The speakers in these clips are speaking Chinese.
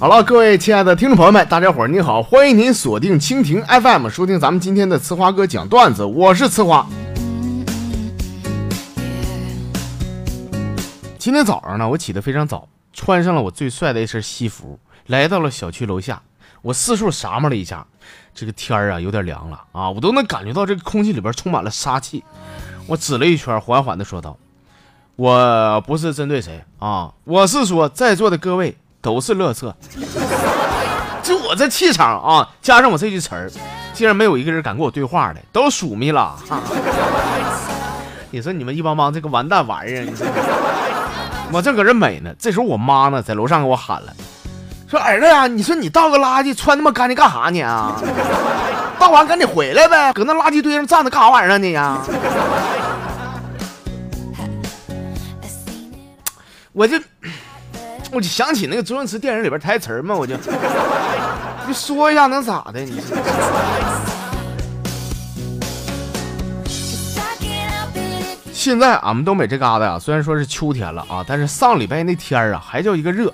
好了，各位亲爱的听众朋友们，大家伙儿你好，欢迎您锁定蜻蜓 FM 收听咱们今天的呲花哥讲段子，我是呲花。今天早上呢，我起得非常早，穿上了我最帅的一身西服，来到了小区楼下。我四处撒摸了一下，这个天儿啊有点凉了啊，我都能感觉到这个空气里边充满了杀气。我指了一圈，缓缓地说道：“我不是针对谁啊，我是说在座的各位。”都是乐色，就我这气场啊，加上我这句词儿，竟然没有一个人敢跟我对话的，都数米了。你说你们一帮帮这个完蛋玩意儿，我正搁这美呢，这时候我妈呢在楼上给我喊了，说儿子呀，你说你倒个垃圾穿那么干净干啥呢啊？倒完赶紧回来呗，搁那垃圾堆上站着干啥玩意儿呢呀？我就。我就想起那个周星驰电影里边台词嘛，我就你说一下能咋的？你现在俺们东北这嘎达呀，虽然说是秋天了啊，但是上礼拜那天啊还叫一个热。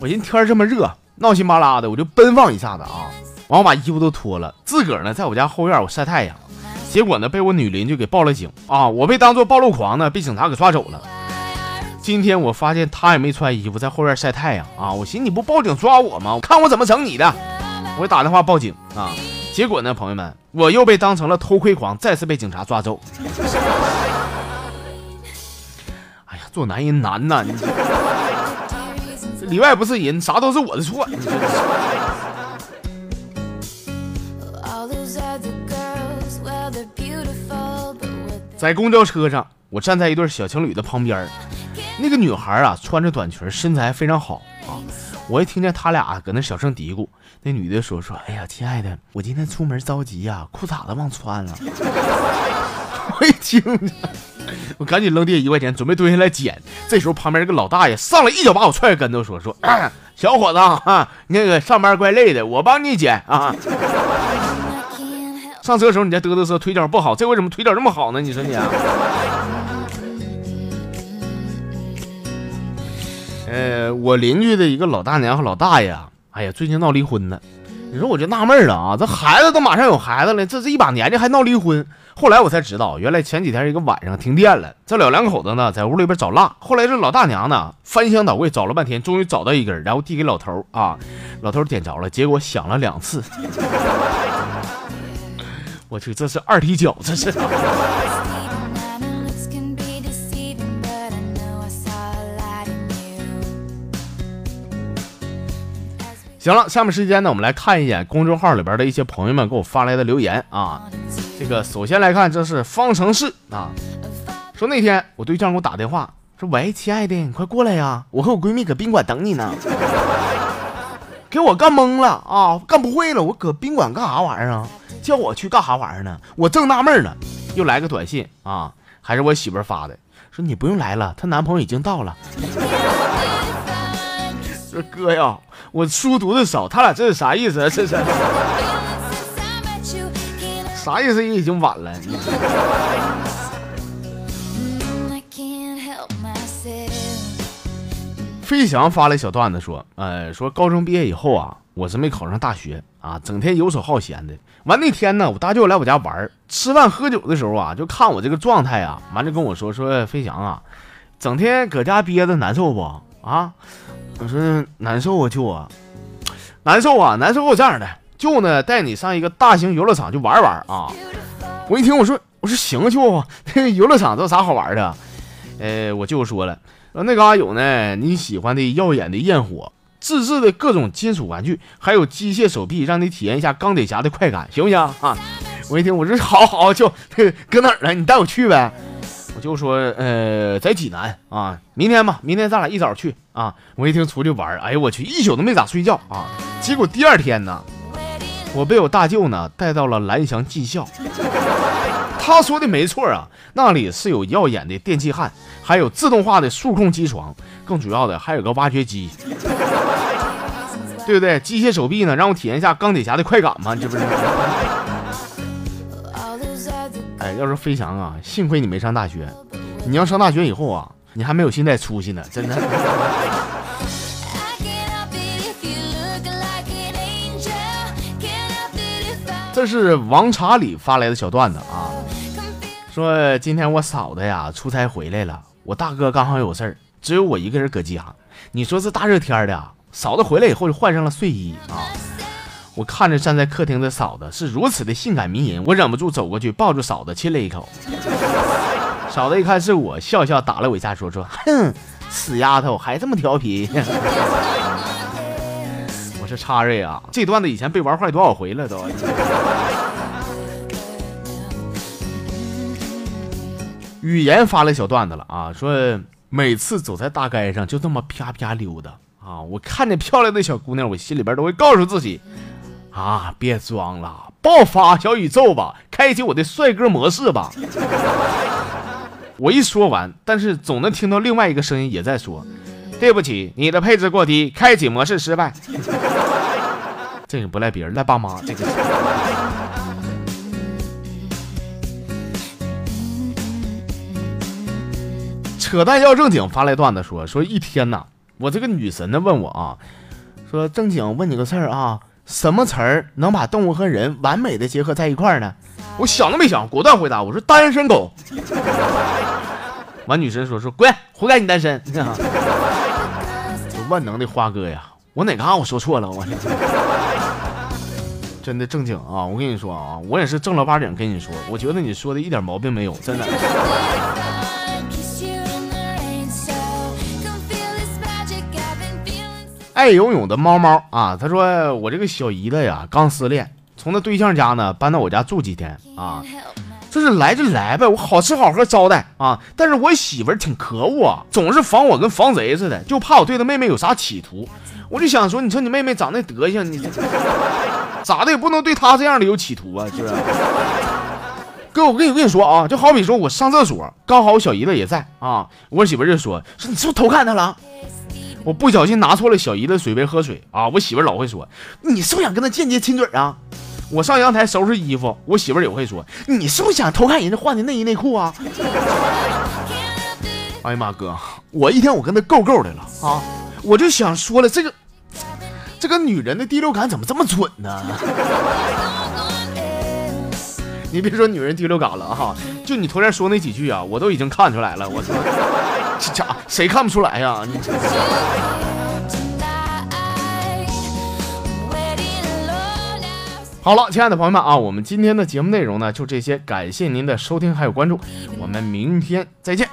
我寻天这么热，闹心巴拉的，我就奔放一下子啊，完我把衣服都脱了，自个儿呢在我家后院我晒太阳，结果呢被我女邻居给报了警啊，我被当做暴露狂呢，被警察给抓走了。今天我发现他也没穿衣服，在后院晒太阳啊！我寻思你不报警抓我吗？看我怎么整你的！我打电话报警啊！结果呢，朋友们，我又被当成了偷窥狂，再次被警察抓走。哎呀，做男人难呐！你里外不是人，啥都是我的错。在公交车上，我站在一对小情侣的旁边。那个女孩啊，穿着短裙，身材非常好啊。我一听见他俩搁那小声嘀咕，那女的说说：“哎呀，亲爱的，我今天出门着急呀，裤衩子忘穿了。”我一听，我赶紧扔地一块钱，准备蹲下来捡。这时候旁边这个老大爷上来一脚把我踹个跟头，说说：“小伙子啊，那个上班怪累的，我帮你捡啊。上车的时候你再嘚嘚瑟，腿脚不好，这回怎么腿脚这么好呢？你说你。”呃，我邻居的一个老大娘和老大爷，哎呀，最近闹离婚呢。你说我就纳闷了啊，这孩子都马上有孩子了，这这一把年纪还闹离婚。后来我才知道，原来前几天一个晚上停电了，这老两口子呢在屋里边找蜡。后来这老大娘呢翻箱倒柜找了半天，终于找到一根，然后递给老头啊，老头点着了，结果响了两次。我去，这是二踢脚，这是。行了，下面时间呢，我们来看一眼公众号里边的一些朋友们给我发来的留言啊。这个首先来看，这是方程式啊，说那天我对象给我打电话，说喂，亲爱的，你快过来呀，我和我闺蜜搁宾馆等你呢。给我干懵了啊，干不会了，我搁宾馆干啥玩意儿啊？叫我去干啥玩意儿呢？我正纳闷呢，又来个短信啊，还是我媳妇发的，说你不用来了，她男朋友已经到了。说哥呀。我书读的少，他俩这是啥意思？这是啥意思？已经晚了。飞翔发了小段子说，呃，说高中毕业以后啊，我是没考上大学啊，整天游手好闲的。完那天呢，我大舅来我家玩，吃饭喝酒的时候啊，就看我这个状态啊，完就跟我说说飞翔啊，整天搁家憋着难受不啊？我说难受啊，舅啊，难受啊，难受。我这样的，舅呢带你上一个大型游乐场去玩玩啊。我一听，我说我说行，舅，那个游乐场都有啥好玩的？呃，我舅说了，说那嘎有呢你喜欢的耀眼的焰火，自制的各种金属玩具，还有机械手臂，让你体验一下钢铁侠的快感，行不行啊？我一听，我说好好，舅，搁哪儿呢？你带我去呗。我就说，呃，在济南啊，明天吧，明天咱俩一早去啊。我一听出去玩，哎呦我去，一宿都没咋睡觉啊。结果第二天呢，我被我大舅呢带到了蓝翔技校。他说的没错啊，那里是有耀眼的电气焊，还有自动化的数控机床，更主要的还有个挖掘机，对不对？机械手臂呢，让我体验一下钢铁侠的快感嘛，这不是？哎，要是飞翔啊，幸亏你没上大学，你要上大学以后啊，你还没有现在出息呢，真的。这是王查理发来的小段子啊，说今天我嫂子呀出差回来了，我大哥刚好有事儿，只有我一个人搁家。你说这大热天的，嫂子回来以后就换上了睡衣啊。我看着站在客厅的嫂子是如此的性感迷人，我忍不住走过去抱住嫂子亲了一口。嫂子一看是我，笑笑打了我一下，说说，哼，死丫头还这么调皮。我是叉瑞啊，这段子以前被玩坏多少回了都。语言发了小段子了啊，说每次走在大街上就这么啪啪溜达啊，我看见漂亮的小姑娘，我心里边都会告诉自己。啊！别装了，爆发小宇宙吧，开启我的帅哥模式吧。我一说完，但是总能听到另外一个声音也在说：“对不起，你的配置过低，开启模式失败。”这个不赖别人，赖爸妈。这个扯淡要正经发来段子说说一天呐，我这个女神呢问我啊，说正经问你个事儿啊。什么词儿能把动物和人完美的结合在一块儿呢？我想都没想，果断回答：“我说单身狗。”完，女神说：“说滚，活该你单身。”这万能的花哥呀，我哪嘎我说错了？我 真的正经啊！我跟你说啊，我也是正儿八经跟你说，我觉得你说的一点毛病没有，真的。爱游泳的猫猫啊，他说我这个小姨子呀刚失恋，从他对象家呢搬到我家住几天啊，这是来就来呗，我好吃好喝招待啊。但是我媳妇儿挺可恶啊，总是防我跟防贼似的，就怕我对她妹妹有啥企图。我就想说，你说你妹妹长那德行，你 咋的也不能对她这样的有企图啊，是不是？哥，我跟你跟你说啊，就好比说我上厕所，刚好我小姨子也在啊，我媳妇就说说你是不是偷看她了？我不小心拿错了小姨的水杯喝水啊！我媳妇老会说：“你是不是想跟她间接亲嘴啊？”我上阳台收拾衣服，我媳妇也会说：“你是不是想偷看人家换的内衣内裤啊？” 哎呀妈，哥，我一天我跟她够够的了啊！我就想说了，这个这个女人的第六感怎么这么准呢？你别说女人第六感了哈，就你头前说那几句啊，我都已经看出来了，我操！这家谁看不出来呀？你这好了，亲爱的朋友们啊，我们今天的节目内容呢就这些，感谢您的收听还有关注，我们明天再见。